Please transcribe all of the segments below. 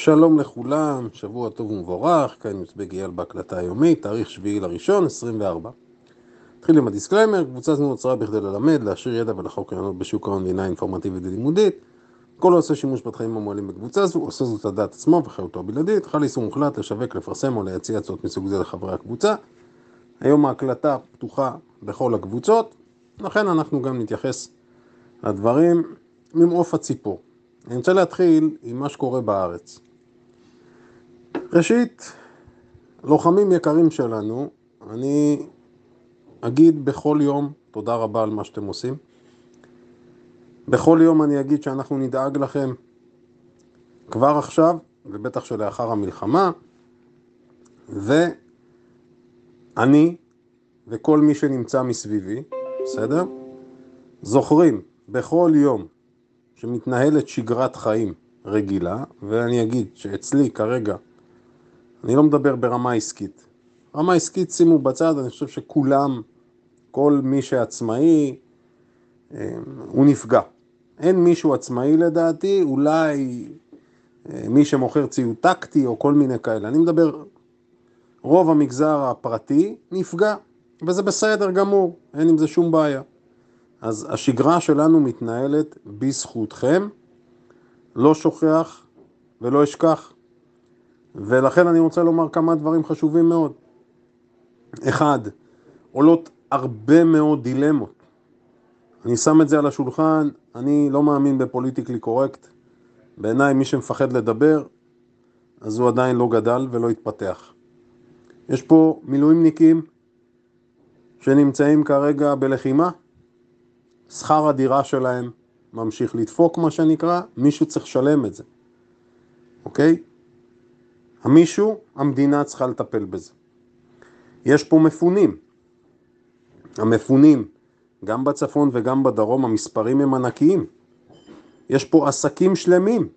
שלום לכולם, שבוע טוב ומבורך, כאן יניב גיאל בהקלטה היומית, תאריך 7 לראשון 24. נתחיל עם הדיסקליימר, קבוצה זו נוצרה בכדי ללמד, להשאיר ידע ולזרוק רעיונות בשוק ההון הינה אינפורמטיבית ולימודית. כל העושה שימוש בתכנים המועלים בקבוצה זו, עושה זאת על דעת עצמו ואחריותו הבלעדית, חל איסור מוחלט לשווק, לפרסם או להציע הצעות מסוג זה לחברי הקבוצה. היום ההקלטה פתוחה בכל הקבוצות, לכן אנחנו גם נתייחס לדברים ממעוף הציפור. אני רוצה להתחיל עם מה שקורה בארץ. ראשית, לוחמים יקרים שלנו, אני אגיד בכל יום תודה רבה על מה שאתם עושים. בכל יום אני אגיד שאנחנו נדאג לכם כבר עכשיו, ובטח שלאחר המלחמה, ואני וכל מי שנמצא מסביבי, בסדר? זוכרים בכל יום שמתנהלת שגרת חיים רגילה, ואני אגיד שאצלי כרגע, אני לא מדבר ברמה עסקית. רמה עסקית שימו בצד, אני חושב שכולם, כל מי שעצמאי, אה, הוא נפגע. אין מישהו עצמאי לדעתי, אולי אה, מי שמוכר ציוד טקטי או כל מיני כאלה. אני מדבר, רוב המגזר הפרטי נפגע, וזה בסדר גמור, אין עם זה שום בעיה. אז השגרה שלנו מתנהלת בזכותכם, לא שוכח ולא אשכח. ולכן אני רוצה לומר כמה דברים חשובים מאוד. אחד, עולות הרבה מאוד דילמות. אני שם את זה על השולחן, אני לא מאמין בפוליטיקלי קורקט. בעיניי מי שמפחד לדבר, אז הוא עדיין לא גדל ולא התפתח. יש פה מילואימניקים שנמצאים כרגע בלחימה, שכר הדירה שלהם ממשיך לדפוק מה שנקרא, מישהו צריך לשלם את זה, אוקיי? המישהו, המדינה צריכה לטפל בזה. יש פה מפונים. המפונים, גם בצפון וגם בדרום, המספרים הם ענקיים. יש פה עסקים שלמים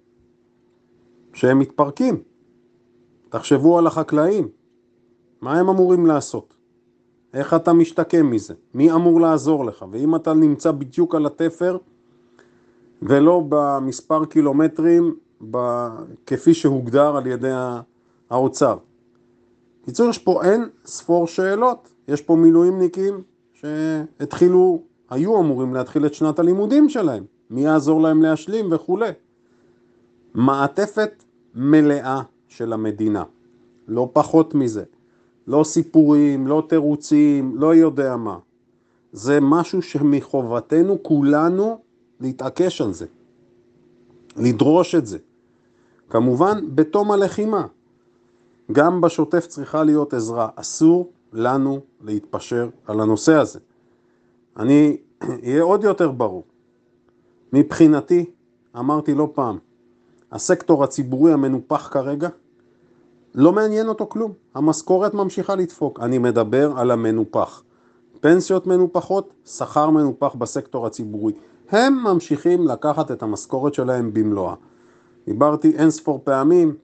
שהם מתפרקים. תחשבו על החקלאים, מה הם אמורים לעשות? איך אתה משתקם מזה? מי אמור לעזור לך? ואם אתה נמצא בדיוק על התפר ולא במספר קילומטרים כפי שהוגדר על ידי האוצר. קיצור, יש פה אין ספור שאלות. יש פה מילואימניקים שהתחילו, היו אמורים להתחיל את שנת הלימודים שלהם. מי יעזור להם להשלים וכולי. מעטפת מלאה של המדינה, לא פחות מזה. לא סיפורים, לא תירוצים, לא יודע מה. זה משהו שמחובתנו כולנו להתעקש על זה, לדרוש את זה. כמובן, בתום הלחימה. גם בשוטף צריכה להיות עזרה. אסור לנו להתפשר על הנושא הזה. אני אהיה עוד יותר ברור. מבחינתי, אמרתי לא פעם, הסקטור הציבורי המנופח כרגע לא מעניין אותו כלום, המשכורת ממשיכה לדפוק. אני מדבר על המנופח. פנסיות מנופחות, שכר מנופח בסקטור הציבורי. הם ממשיכים לקחת את המשכורת שלהם במלואה. דיברתי אין ספור פעמים,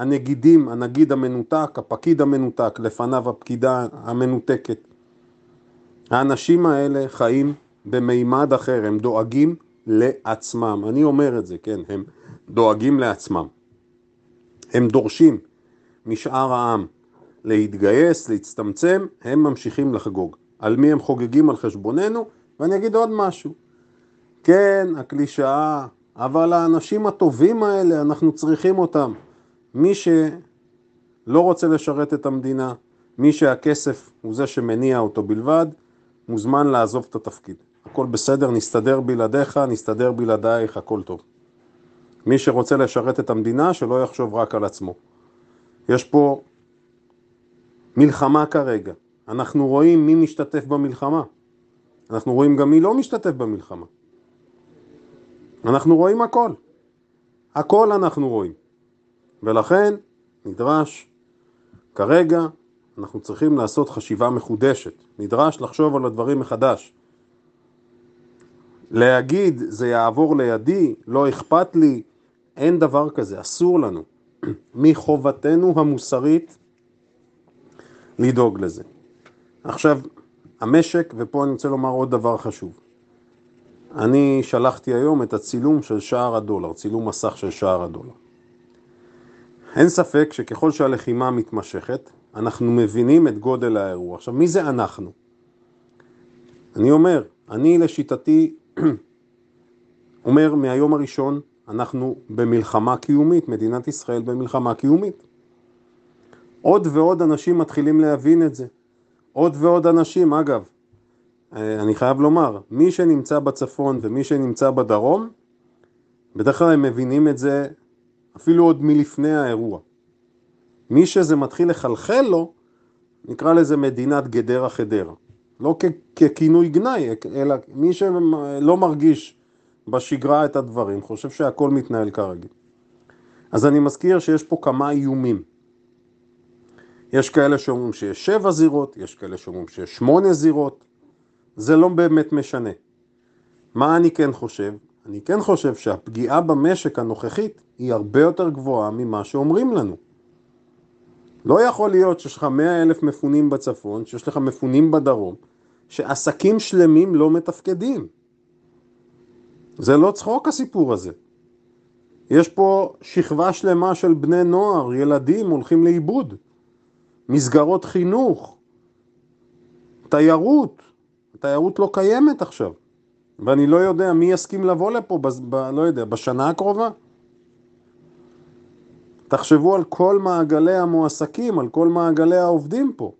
הנגידים, הנגיד המנותק, הפקיד המנותק, לפניו הפקידה המנותקת. האנשים האלה חיים במימד אחר, הם דואגים לעצמם. אני אומר את זה, כן, הם דואגים לעצמם. הם דורשים משאר העם להתגייס, להצטמצם, הם ממשיכים לחגוג. על מי הם חוגגים על חשבוננו? ואני אגיד עוד משהו. כן, הקלישאה, אבל האנשים הטובים האלה, אנחנו צריכים אותם. מי שלא רוצה לשרת את המדינה, מי שהכסף הוא זה שמניע אותו בלבד, מוזמן לעזוב את התפקיד. הכל בסדר, נסתדר בלעדיך, נסתדר בלעדייך, הכל טוב. מי שרוצה לשרת את המדינה, שלא יחשוב רק על עצמו. יש פה מלחמה כרגע. אנחנו רואים מי משתתף במלחמה. אנחנו רואים גם מי לא משתתף במלחמה. אנחנו רואים הכל. הכל אנחנו רואים. ולכן נדרש כרגע אנחנו צריכים לעשות חשיבה מחודשת. נדרש לחשוב על הדברים מחדש. להגיד זה יעבור לידי, לא אכפת לי, אין דבר כזה, אסור לנו. מחובתנו המוסרית לדאוג לזה. עכשיו, המשק, ופה אני רוצה לומר עוד דבר חשוב. אני שלחתי היום את הצילום של שער הדולר, צילום מסך של שער הדולר. אין ספק שככל שהלחימה מתמשכת, אנחנו מבינים את גודל האירוע. עכשיו, מי זה אנחנו? אני אומר, אני לשיטתי אומר מהיום הראשון, אנחנו במלחמה קיומית, מדינת ישראל במלחמה קיומית. עוד ועוד אנשים מתחילים להבין את זה. עוד ועוד אנשים, אגב, אה, אני חייב לומר, מי שנמצא בצפון ומי שנמצא בדרום, בדרך כלל הם מבינים את זה אפילו עוד מלפני האירוע. מי שזה מתחיל לחלחל לו, נקרא לזה מדינת גדרה חדרה. לא ככינוי גנאי, אלא מי שלא מרגיש בשגרה את הדברים, חושב שהכל מתנהל כרגיל. אז אני מזכיר שיש פה כמה איומים. יש כאלה שאומרים שיש שבע זירות, יש כאלה שאומרים שיש שמונה זירות, זה לא באמת משנה. מה אני כן חושב? אני כן חושב שהפגיעה במשק הנוכחית היא הרבה יותר גבוהה ממה שאומרים לנו. לא יכול להיות שיש לך מאה אלף מפונים בצפון, שיש לך מפונים בדרום, שעסקים שלמים לא מתפקדים. זה לא צחוק הסיפור הזה. יש פה שכבה שלמה של בני נוער, ילדים הולכים לאיבוד, מסגרות חינוך, תיירות, תיירות לא קיימת עכשיו, ואני לא יודע מי יסכים לבוא לפה, ב, ב, לא יודע, בשנה הקרובה. תחשבו על כל מעגלי המועסקים, על כל מעגלי העובדים פה.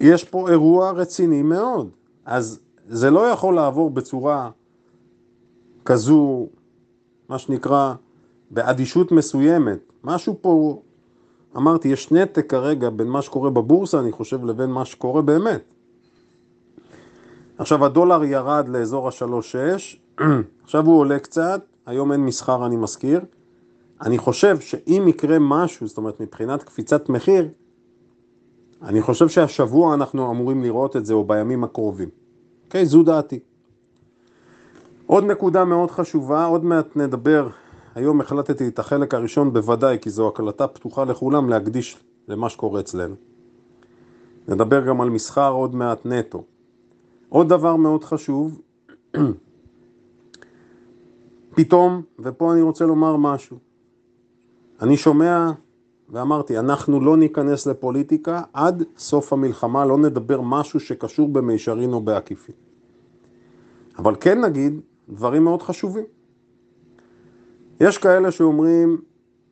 יש פה אירוע רציני מאוד, אז זה לא יכול לעבור בצורה כזו, מה שנקרא, באדישות מסוימת. משהו פה, אמרתי, יש נתק כרגע בין מה שקורה בבורסה, אני חושב, לבין מה שקורה באמת. עכשיו הדולר ירד לאזור ה-3.6, עכשיו הוא עולה קצת, היום אין מסחר אני מזכיר. אני חושב שאם יקרה משהו, זאת אומרת מבחינת קפיצת מחיר, אני חושב שהשבוע אנחנו אמורים לראות את זה או בימים הקרובים. אוקיי? Okay, זו דעתי. עוד נקודה מאוד חשובה, עוד מעט נדבר, היום החלטתי את החלק הראשון בוודאי, כי זו הקלטה פתוחה לכולם, להקדיש למה שקורה אצלנו. נדבר גם על מסחר עוד מעט נטו. עוד דבר מאוד חשוב, פתאום, ופה אני רוצה לומר משהו, אני שומע ואמרתי, אנחנו לא ניכנס לפוליטיקה עד סוף המלחמה, לא נדבר משהו שקשור במישרין או בעקיפין. אבל כן נגיד דברים מאוד חשובים. יש כאלה שאומרים,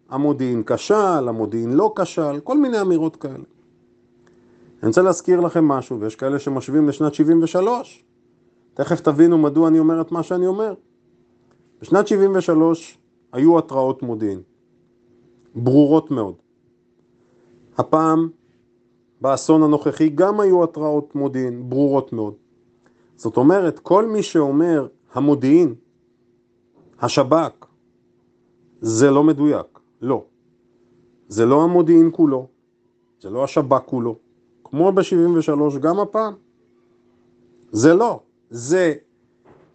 המודיעין כשל, המודיעין לא כשל, כל מיני אמירות כאלה. אני רוצה להזכיר לכם משהו, ויש כאלה שמשווים לשנת 73. תכף תבינו מדוע אני אומר את מה שאני אומר. בשנת 73 היו התראות מודיעין, ברורות מאוד. הפעם, באסון הנוכחי, גם היו התראות מודיעין ברורות מאוד. זאת אומרת, כל מי שאומר המודיעין, השב"כ, זה לא מדויק, לא. זה לא המודיעין כולו, זה לא השב"כ כולו, כמו ב-73 גם הפעם. זה לא, זה,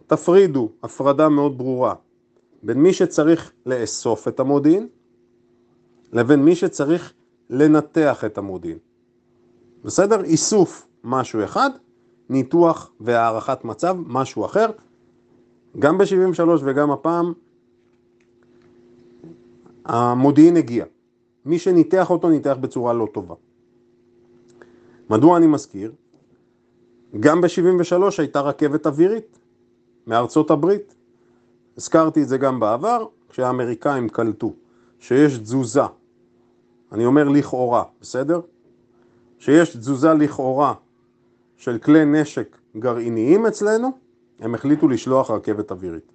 תפרידו הפרדה מאוד ברורה בין מי שצריך לאסוף את המודיעין לבין מי שצריך לנתח את המודיעין. בסדר? איסוף משהו אחד, ניתוח והערכת מצב משהו אחר. גם ב-73 וגם הפעם המודיעין הגיע. מי שניתח אותו ניתח בצורה לא טובה. מדוע אני מזכיר? גם ב-73 הייתה רכבת אווירית מארצות הברית. הזכרתי את זה גם בעבר, כשהאמריקאים קלטו שיש תזוזה, אני אומר לכאורה, בסדר? שיש תזוזה לכאורה של כלי נשק גרעיניים אצלנו, הם החליטו לשלוח רכבת אווירית.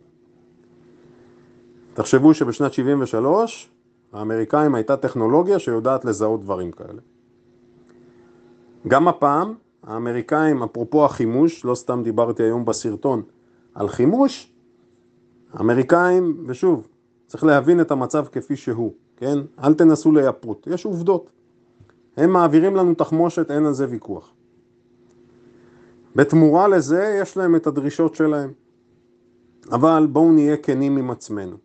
תחשבו שבשנת 73 האמריקאים הייתה טכנולוגיה שיודעת לזהות דברים כאלה. גם הפעם האמריקאים, אפרופו החימוש, לא סתם דיברתי היום בסרטון על חימוש, האמריקאים, ושוב, צריך להבין את המצב כפי שהוא, כן? אל תנסו לייפות, יש עובדות. הם מעבירים לנו תחמושת, אין על זה ויכוח. בתמורה לזה יש להם את הדרישות שלהם. אבל בואו נהיה כנים עם עצמנו.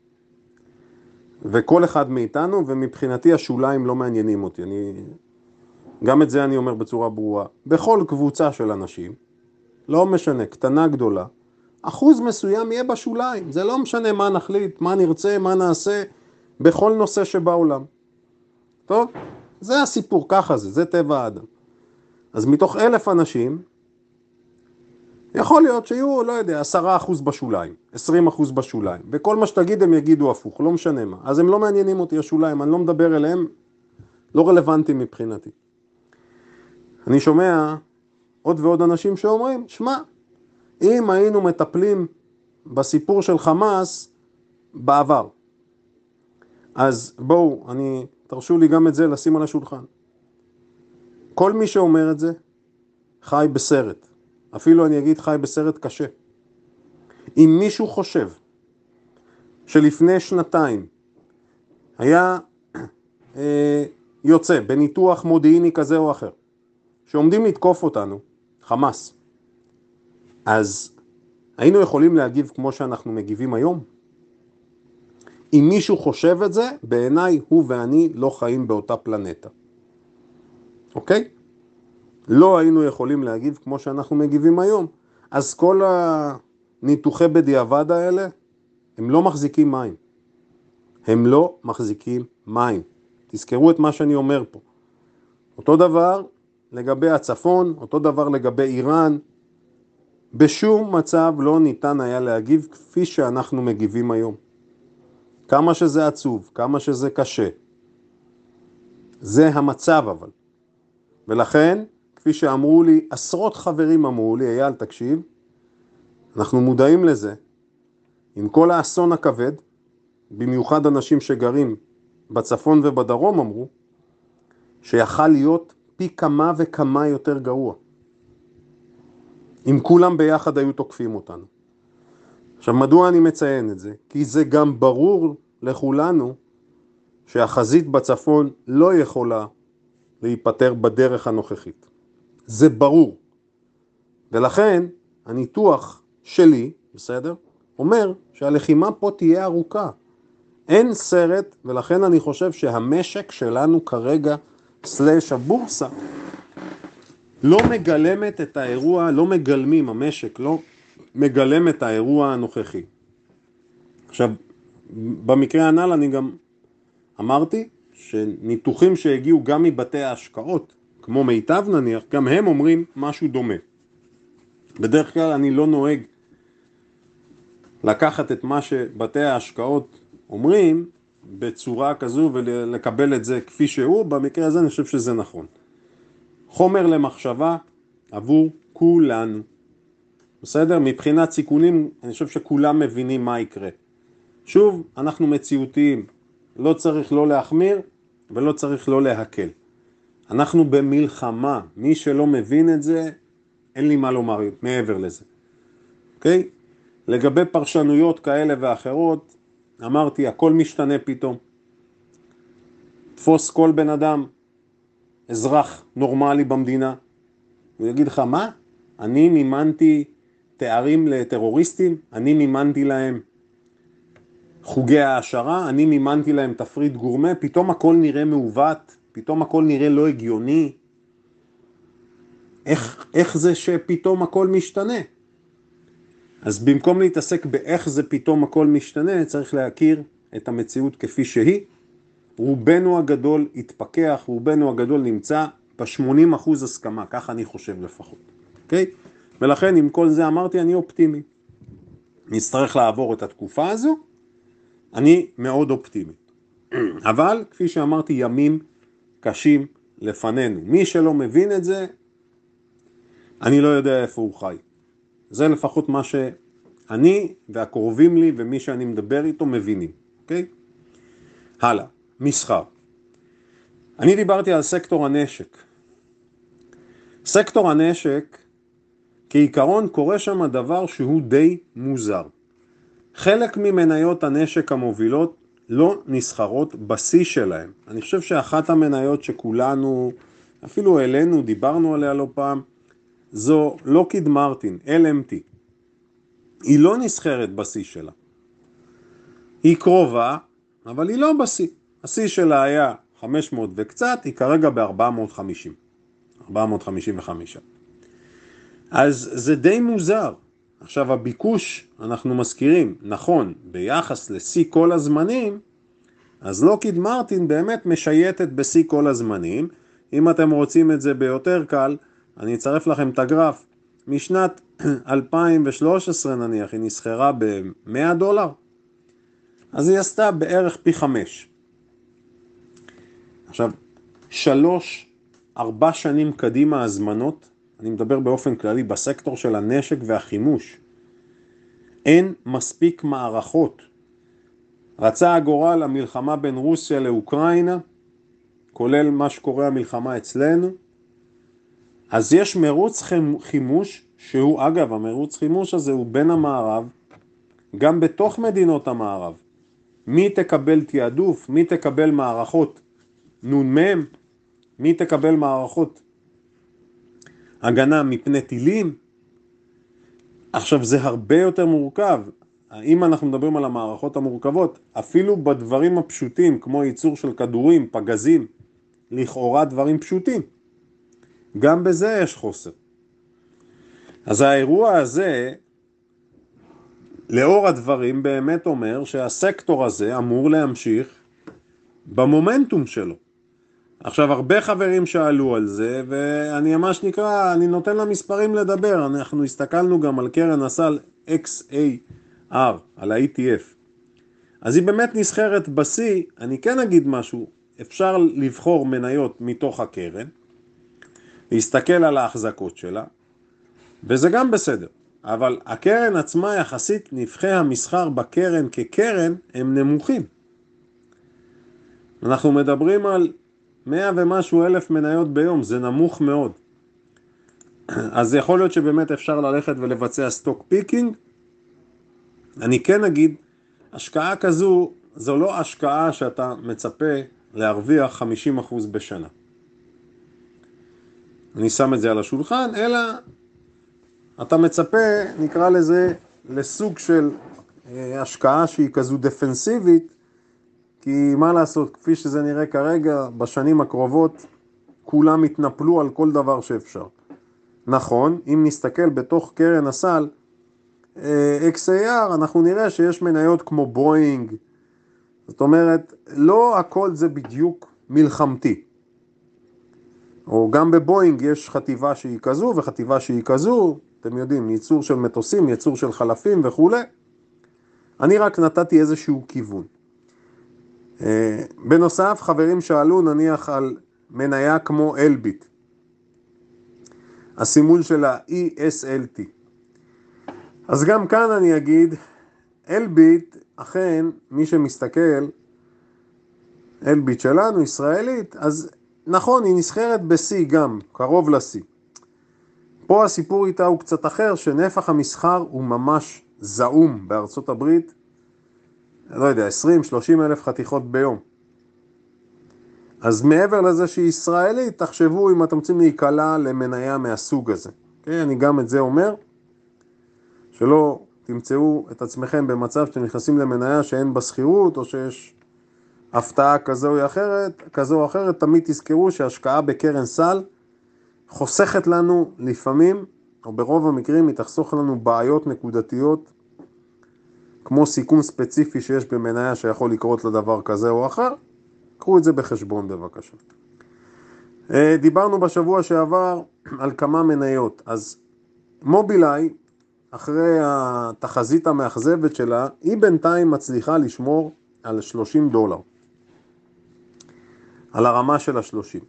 וכל אחד מאיתנו, ומבחינתי השוליים לא מעניינים אותי. אני... גם את זה אני אומר בצורה ברורה. בכל קבוצה של אנשים, לא משנה, קטנה, גדולה, אחוז מסוים יהיה בשוליים. זה לא משנה מה נחליט, מה נרצה, מה נעשה. בכל נושא שבעולם. טוב? זה הסיפור, ככה זה, זה טבע האדם. אז מתוך אלף אנשים, יכול להיות שיהיו, לא יודע, עשרה אחוז בשוליים, עשרים אחוז בשוליים, וכל מה שתגיד הם יגידו הפוך, לא משנה מה. אז הם לא מעניינים אותי השוליים, אני לא מדבר אליהם, לא רלוונטי מבחינתי. אני שומע עוד ועוד אנשים שאומרים, שמע, אם היינו מטפלים בסיפור של חמאס בעבר, אז בואו, אני, תרשו לי גם את זה לשים על השולחן. כל מי שאומר את זה, חי בסרט. אפילו אני אגיד חי בסרט קשה. אם מישהו חושב שלפני שנתיים היה אה, יוצא בניתוח מודיעיני כזה או אחר, שעומדים לתקוף אותנו, חמאס, אז היינו יכולים להגיב כמו שאנחנו מגיבים היום? אם מישהו חושב את זה, בעיניי הוא ואני לא חיים באותה פלנטה. אוקיי? לא היינו יכולים להגיב כמו שאנחנו מגיבים היום. אז כל הניתוחי בדיעבד האלה, הם לא מחזיקים מים. הם לא מחזיקים מים. תזכרו את מה שאני אומר פה. אותו דבר לגבי הצפון, אותו דבר לגבי איראן. בשום מצב לא ניתן היה להגיב כפי שאנחנו מגיבים היום. כמה שזה עצוב, כמה שזה קשה. זה המצב אבל. ולכן, כפי שאמרו לי, עשרות חברים אמרו לי, אייל תקשיב, אנחנו מודעים לזה, עם כל האסון הכבד, במיוחד אנשים שגרים בצפון ובדרום אמרו, שיכל להיות פי כמה וכמה יותר גרוע. אם כולם ביחד היו תוקפים אותנו. עכשיו, מדוע אני מציין את זה? כי זה גם ברור לכולנו שהחזית בצפון לא יכולה להיפטר בדרך הנוכחית. זה ברור. ולכן הניתוח שלי, בסדר? אומר שהלחימה פה תהיה ארוכה. אין סרט, ולכן אני חושב שהמשק שלנו כרגע, סלאש הבורסה, לא מגלמת את האירוע, לא מגלמים, המשק לא מגלם את האירוע הנוכחי. עכשיו, במקרה הנ"ל אני גם אמרתי שניתוחים שהגיעו גם מבתי ההשקעות, כמו מיטב נניח, גם הם אומרים משהו דומה. בדרך כלל אני לא נוהג לקחת את מה שבתי ההשקעות אומרים בצורה כזו ולקבל את זה כפי שהוא, במקרה הזה אני חושב שזה נכון. חומר למחשבה עבור כולנו. בסדר? מבחינת סיכונים, אני חושב שכולם מבינים מה יקרה. שוב, אנחנו מציאותיים, לא צריך לא להחמיר ולא צריך לא להקל. אנחנו במלחמה, מי שלא מבין את זה, אין לי מה לומר מעבר לזה, אוקיי? לגבי פרשנויות כאלה ואחרות, אמרתי, הכל משתנה פתאום. תפוס כל בן אדם, אזרח נורמלי במדינה, הוא יגיד לך, מה? אני מימנתי תארים לטרוריסטים, אני מימנתי להם חוגי העשרה, אני מימנתי להם תפריט גורמה, פתאום הכל נראה מעוות, פתאום הכל נראה לא הגיוני. איך, איך זה שפתאום הכל משתנה? אז במקום להתעסק באיך זה פתאום הכל משתנה, צריך להכיר את המציאות כפי שהיא. רובנו הגדול התפכח, רובנו הגדול נמצא ב-80% הסכמה, ככה אני חושב לפחות, אוקיי? ולכן עם כל זה אמרתי אני אופטימי. נצטרך לעבור את התקופה הזו, אני מאוד אופטימי. אבל כפי שאמרתי ימים קשים לפנינו. מי שלא מבין את זה, אני לא יודע איפה הוא חי. זה לפחות מה שאני והקרובים לי ומי שאני מדבר איתו מבינים, אוקיי? הלאה, מסחר. אני דיברתי על סקטור הנשק. סקטור הנשק, כעיקרון קורה שם דבר שהוא די מוזר. חלק ממניות הנשק המובילות לא נסחרות בשיא שלהם. אני חושב שאחת המניות שכולנו, אפילו העלינו, דיברנו עליה לא פעם, זו לוקיד מרטין, LMT. היא לא נסחרת בשיא שלה. היא קרובה, אבל היא לא בשיא. השיא שלה היה 500 וקצת, היא כרגע ב-450. 455. אז זה די מוזר. עכשיו הביקוש, אנחנו מזכירים, נכון, ביחס לשיא כל הזמנים, אז לוקיד מרטין באמת משייטת בשיא כל הזמנים. אם אתם רוצים את זה ביותר קל, אני אצרף לכם את הגרף. משנת 2013 נניח, היא נסחרה ב-100 דולר, אז היא עשתה בערך פי חמש. עכשיו, שלוש, ארבע שנים קדימה הזמנות, אני מדבר באופן כללי בסקטור של הנשק והחימוש, אין מספיק מערכות. רצה הגורל המלחמה בין רוסיה לאוקראינה, כולל מה שקורה המלחמה אצלנו, אז יש מרוץ חימוש, שהוא אגב, המרוץ חימוש הזה הוא בין המערב, גם בתוך מדינות המערב. מי תקבל תעדוף, מי תקבל מערכות נ"מ, מי תקבל מערכות הגנה מפני טילים. עכשיו זה הרבה יותר מורכב, אם אנחנו מדברים על המערכות המורכבות, אפילו בדברים הפשוטים כמו ייצור של כדורים, פגזים, לכאורה דברים פשוטים, גם בזה יש חוסר. אז האירוע הזה, לאור הדברים, באמת אומר שהסקטור הזה אמור להמשיך במומנטום שלו. עכשיו, הרבה חברים שאלו על זה, ואני ממש נקרא, אני נותן למספרים לדבר, אנחנו הסתכלנו גם על קרן הסל XAR, על ה-ETF. אז היא באמת נסחרת בשיא, אני כן אגיד משהו, אפשר לבחור מניות מתוך הקרן, להסתכל על ההחזקות שלה, וזה גם בסדר. אבל הקרן עצמה יחסית, נפחי המסחר בקרן כקרן הם נמוכים. אנחנו מדברים על מאה ומשהו אלף מניות ביום, זה נמוך מאוד. אז יכול להיות שבאמת אפשר ללכת ולבצע stock picking. אני כן אגיד, השקעה כזו, זו לא השקעה שאתה מצפה להרוויח 50% בשנה. אני שם את זה על השולחן, אלא אתה מצפה, נקרא לזה, לסוג של אה, השקעה שהיא כזו דפנסיבית, כי מה לעשות, כפי שזה נראה כרגע, בשנים הקרובות כולם יתנפלו על כל דבר שאפשר. נכון, אם נסתכל בתוך קרן הסל, אה, XAR, אנחנו נראה שיש מניות כמו בואינג, זאת אומרת, לא הכל זה בדיוק מלחמתי. או גם בבואינג יש חטיבה שהיא כזו וחטיבה שהיא כזו, אתם יודעים, ייצור של מטוסים, ייצור של חלפים וכולי. אני רק נתתי איזשהו כיוון. אה, בנוסף, חברים שאלו נניח על מניה כמו אלביט, הסימול ה-ESLT. אז גם כאן אני אגיד, אלביט, אכן, מי שמסתכל, אלביט שלנו, ישראלית, אז נכון, היא נסחרת בשיא גם, קרוב לשיא. פה הסיפור איתה הוא קצת אחר, שנפח המסחר הוא ממש זעום בארצות הברית, לא יודע, 20-30 אלף חתיכות ביום. אז מעבר לזה שהיא ישראלית, תחשבו אם אתם רוצים להיקלע למניה מהסוג הזה. Okay, אוקיי? אני גם את זה אומר, שלא תמצאו את עצמכם במצב שאתם נכנסים למניה שאין בה שכירות, או שיש הפתעה כזו או אחרת, כזו או אחרת, תמיד תזכרו שהשקעה בקרן סל חוסכת לנו לפעמים, או ברוב המקרים היא תחסוך לנו בעיות נקודתיות, כמו סיכון ספציפי שיש במניה שיכול לקרות לדבר כזה או אחר, קחו את זה בחשבון בבקשה. אה, דיברנו בשבוע שעבר על כמה מניות, אז מובילאיי, אחרי התחזית המאכזבת שלה, היא בינתיים מצליחה לשמור על 30 דולר, על הרמה של ה-30.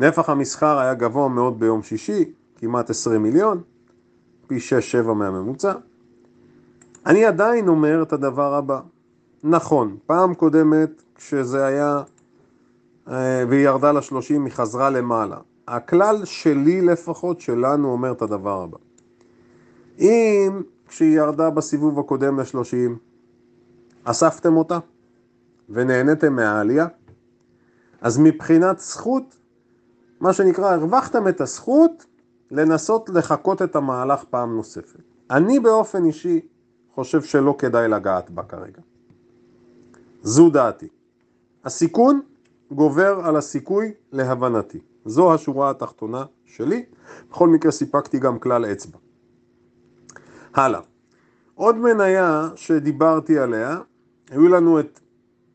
נפח המסחר היה גבוה מאוד ביום שישי, כמעט 20 מיליון, פי 6-7 מהממוצע. אני עדיין אומר את הדבר הבא, נכון, פעם קודמת כשזה היה אה, והיא ירדה ל-30 היא חזרה למעלה. הכלל שלי לפחות, שלנו, אומר את הדבר הבא. אם כשהיא ירדה בסיבוב הקודם ל-30, אספתם אותה ונהניתם מהעלייה, אז מבחינת זכות, מה שנקרא, הרווחתם את הזכות לנסות לחקות את המהלך פעם נוספת. אני באופן אישי חושב שלא כדאי לגעת בה כרגע. זו דעתי. הסיכון גובר על הסיכוי להבנתי. זו השורה התחתונה שלי. בכל מקרה סיפקתי גם כלל אצבע. הלאה. עוד מניה שדיברתי עליה, היו לנו את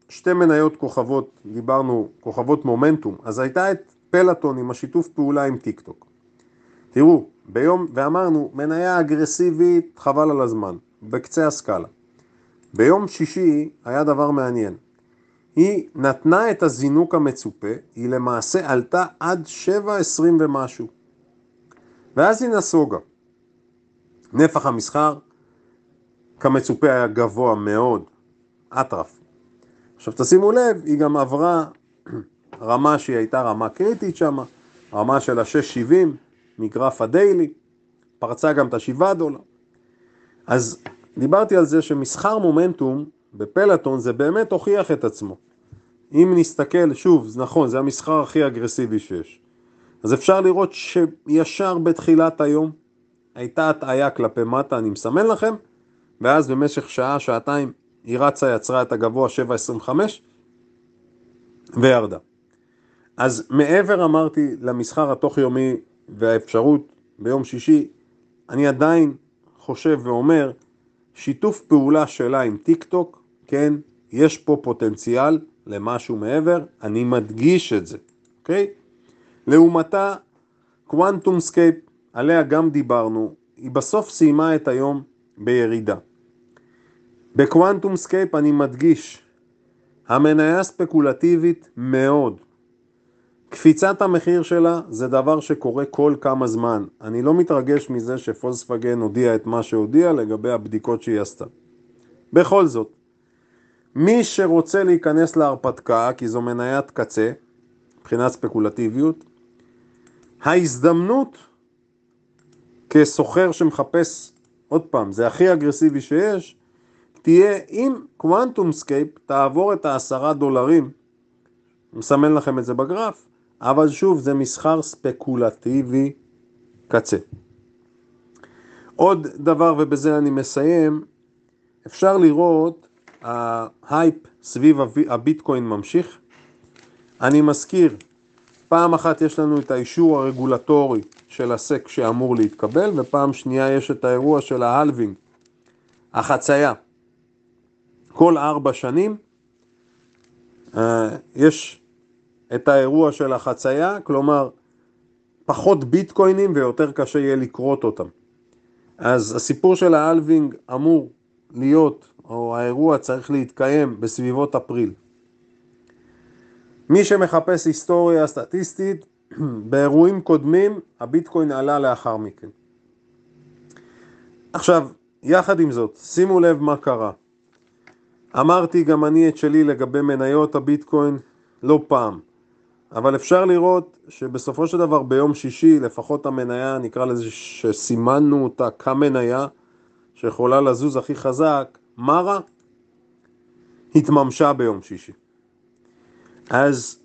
שתי מניות כוכבות, דיברנו כוכבות מומנטום, אז הייתה את פלטון עם השיתוף פעולה עם טיק טוק. תראו, ביום, ואמרנו, מניה אגרסיבית, חבל על הזמן, בקצה הסקאלה. ביום שישי היה דבר מעניין. היא נתנה את הזינוק המצופה, היא למעשה עלתה עד 7.20 ומשהו. ואז היא נסוגה. נפח המסחר כמצופה היה גבוה מאוד, אטרף. עכשיו תשימו לב, היא גם עברה רמה שהיא הייתה רמה קריטית שם, רמה של ה-670 מגרף הדיילי, פרצה גם את ה-7 דולר. אז דיברתי על זה שמסחר מומנטום בפלטון זה באמת הוכיח את עצמו. אם נסתכל, שוב, נכון, זה המסחר הכי אגרסיבי שיש. אז אפשר לראות שישר בתחילת היום הייתה הטעיה כלפי מטה, אני מסמן לכם, ואז במשך שעה, שעתיים, היא רצה, יצרה את הגבוה 7.25 וירדה. אז מעבר, אמרתי, למסחר התוך יומי והאפשרות ביום שישי, אני עדיין חושב ואומר, שיתוף פעולה שלה עם טיק טוק, כן, יש פה פוטנציאל למשהו מעבר, אני מדגיש את זה, אוקיי? לעומתה, קוונטום סקייפ, עליה גם דיברנו, היא בסוף סיימה את היום בירידה. בקוונטום סקייפ אני מדגיש, המניה ספקולטיבית מאוד. קפיצת המחיר שלה זה דבר שקורה כל כמה זמן. אני לא מתרגש מזה שפולקסווגן הודיע את מה שהודיע לגבי הבדיקות שהיא עשתה. בכל זאת, מי שרוצה להיכנס להרפתקה, כי זו מניית קצה, מבחינת ספקולטיביות, ההזדמנות כסוחר שמחפש, עוד פעם, זה הכי אגרסיבי שיש, תהיה אם קוונטום סקייפ תעבור את העשרה דולרים, מסמן לכם את זה בגרף, אבל שוב זה מסחר ספקולטיבי קצה. עוד דבר ובזה אני מסיים, אפשר לראות ההייפ סביב הביטקוין ממשיך. אני מזכיר, פעם אחת יש לנו את האישור הרגולטורי של ה SEC שאמור להתקבל, ופעם שנייה יש את האירוע של ה halving, החצייה. כל ארבע שנים אה, יש את האירוע של החצייה, כלומר פחות ביטקוינים ויותר קשה יהיה לקרות אותם. אז הסיפור של ההלווינג אמור להיות, או האירוע צריך להתקיים בסביבות אפריל. מי שמחפש היסטוריה סטטיסטית, באירועים קודמים הביטקוין עלה לאחר מכן. עכשיו, יחד עם זאת, שימו לב מה קרה. אמרתי גם אני את שלי לגבי מניות הביטקוין לא פעם, אבל אפשר לראות שבסופו של דבר ביום שישי, לפחות המניה, נקרא לזה שסימנו אותה כמניה, שיכולה לזוז הכי חזק, מרה, התממשה ביום שישי. אז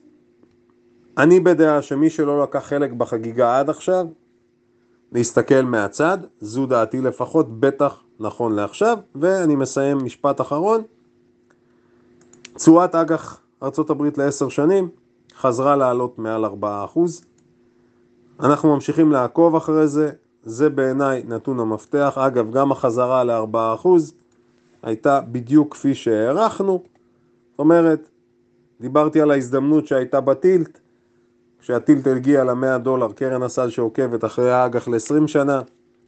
אני בדעה שמי שלא לקח חלק בחגיגה עד עכשיו, להסתכל מהצד, זו דעתי לפחות, בטח נכון לעכשיו, ואני מסיים משפט אחרון. תשואת אג"ח ארה"ב לעשר שנים חזרה לעלות מעל 4%. אנחנו ממשיכים לעקוב אחרי זה, זה בעיניי נתון המפתח. אגב, גם החזרה ל-4% הייתה בדיוק כפי שהערכנו. זאת אומרת, דיברתי על ההזדמנות שהייתה בטילט, כשהטילט הגיע ל-100 דולר, קרן הסל שעוקבת אחרי האג"ח ל-20 שנה,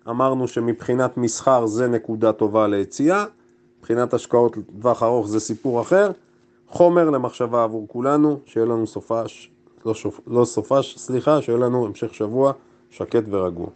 אמרנו שמבחינת מסחר זה נקודה טובה ליציאה, מבחינת השקעות לטווח ארוך זה סיפור אחר. חומר למחשבה עבור כולנו, שיהיה לנו סופש, לא, שופ, לא סופש, סליחה, שיהיה לנו המשך שבוע שקט ורגוע.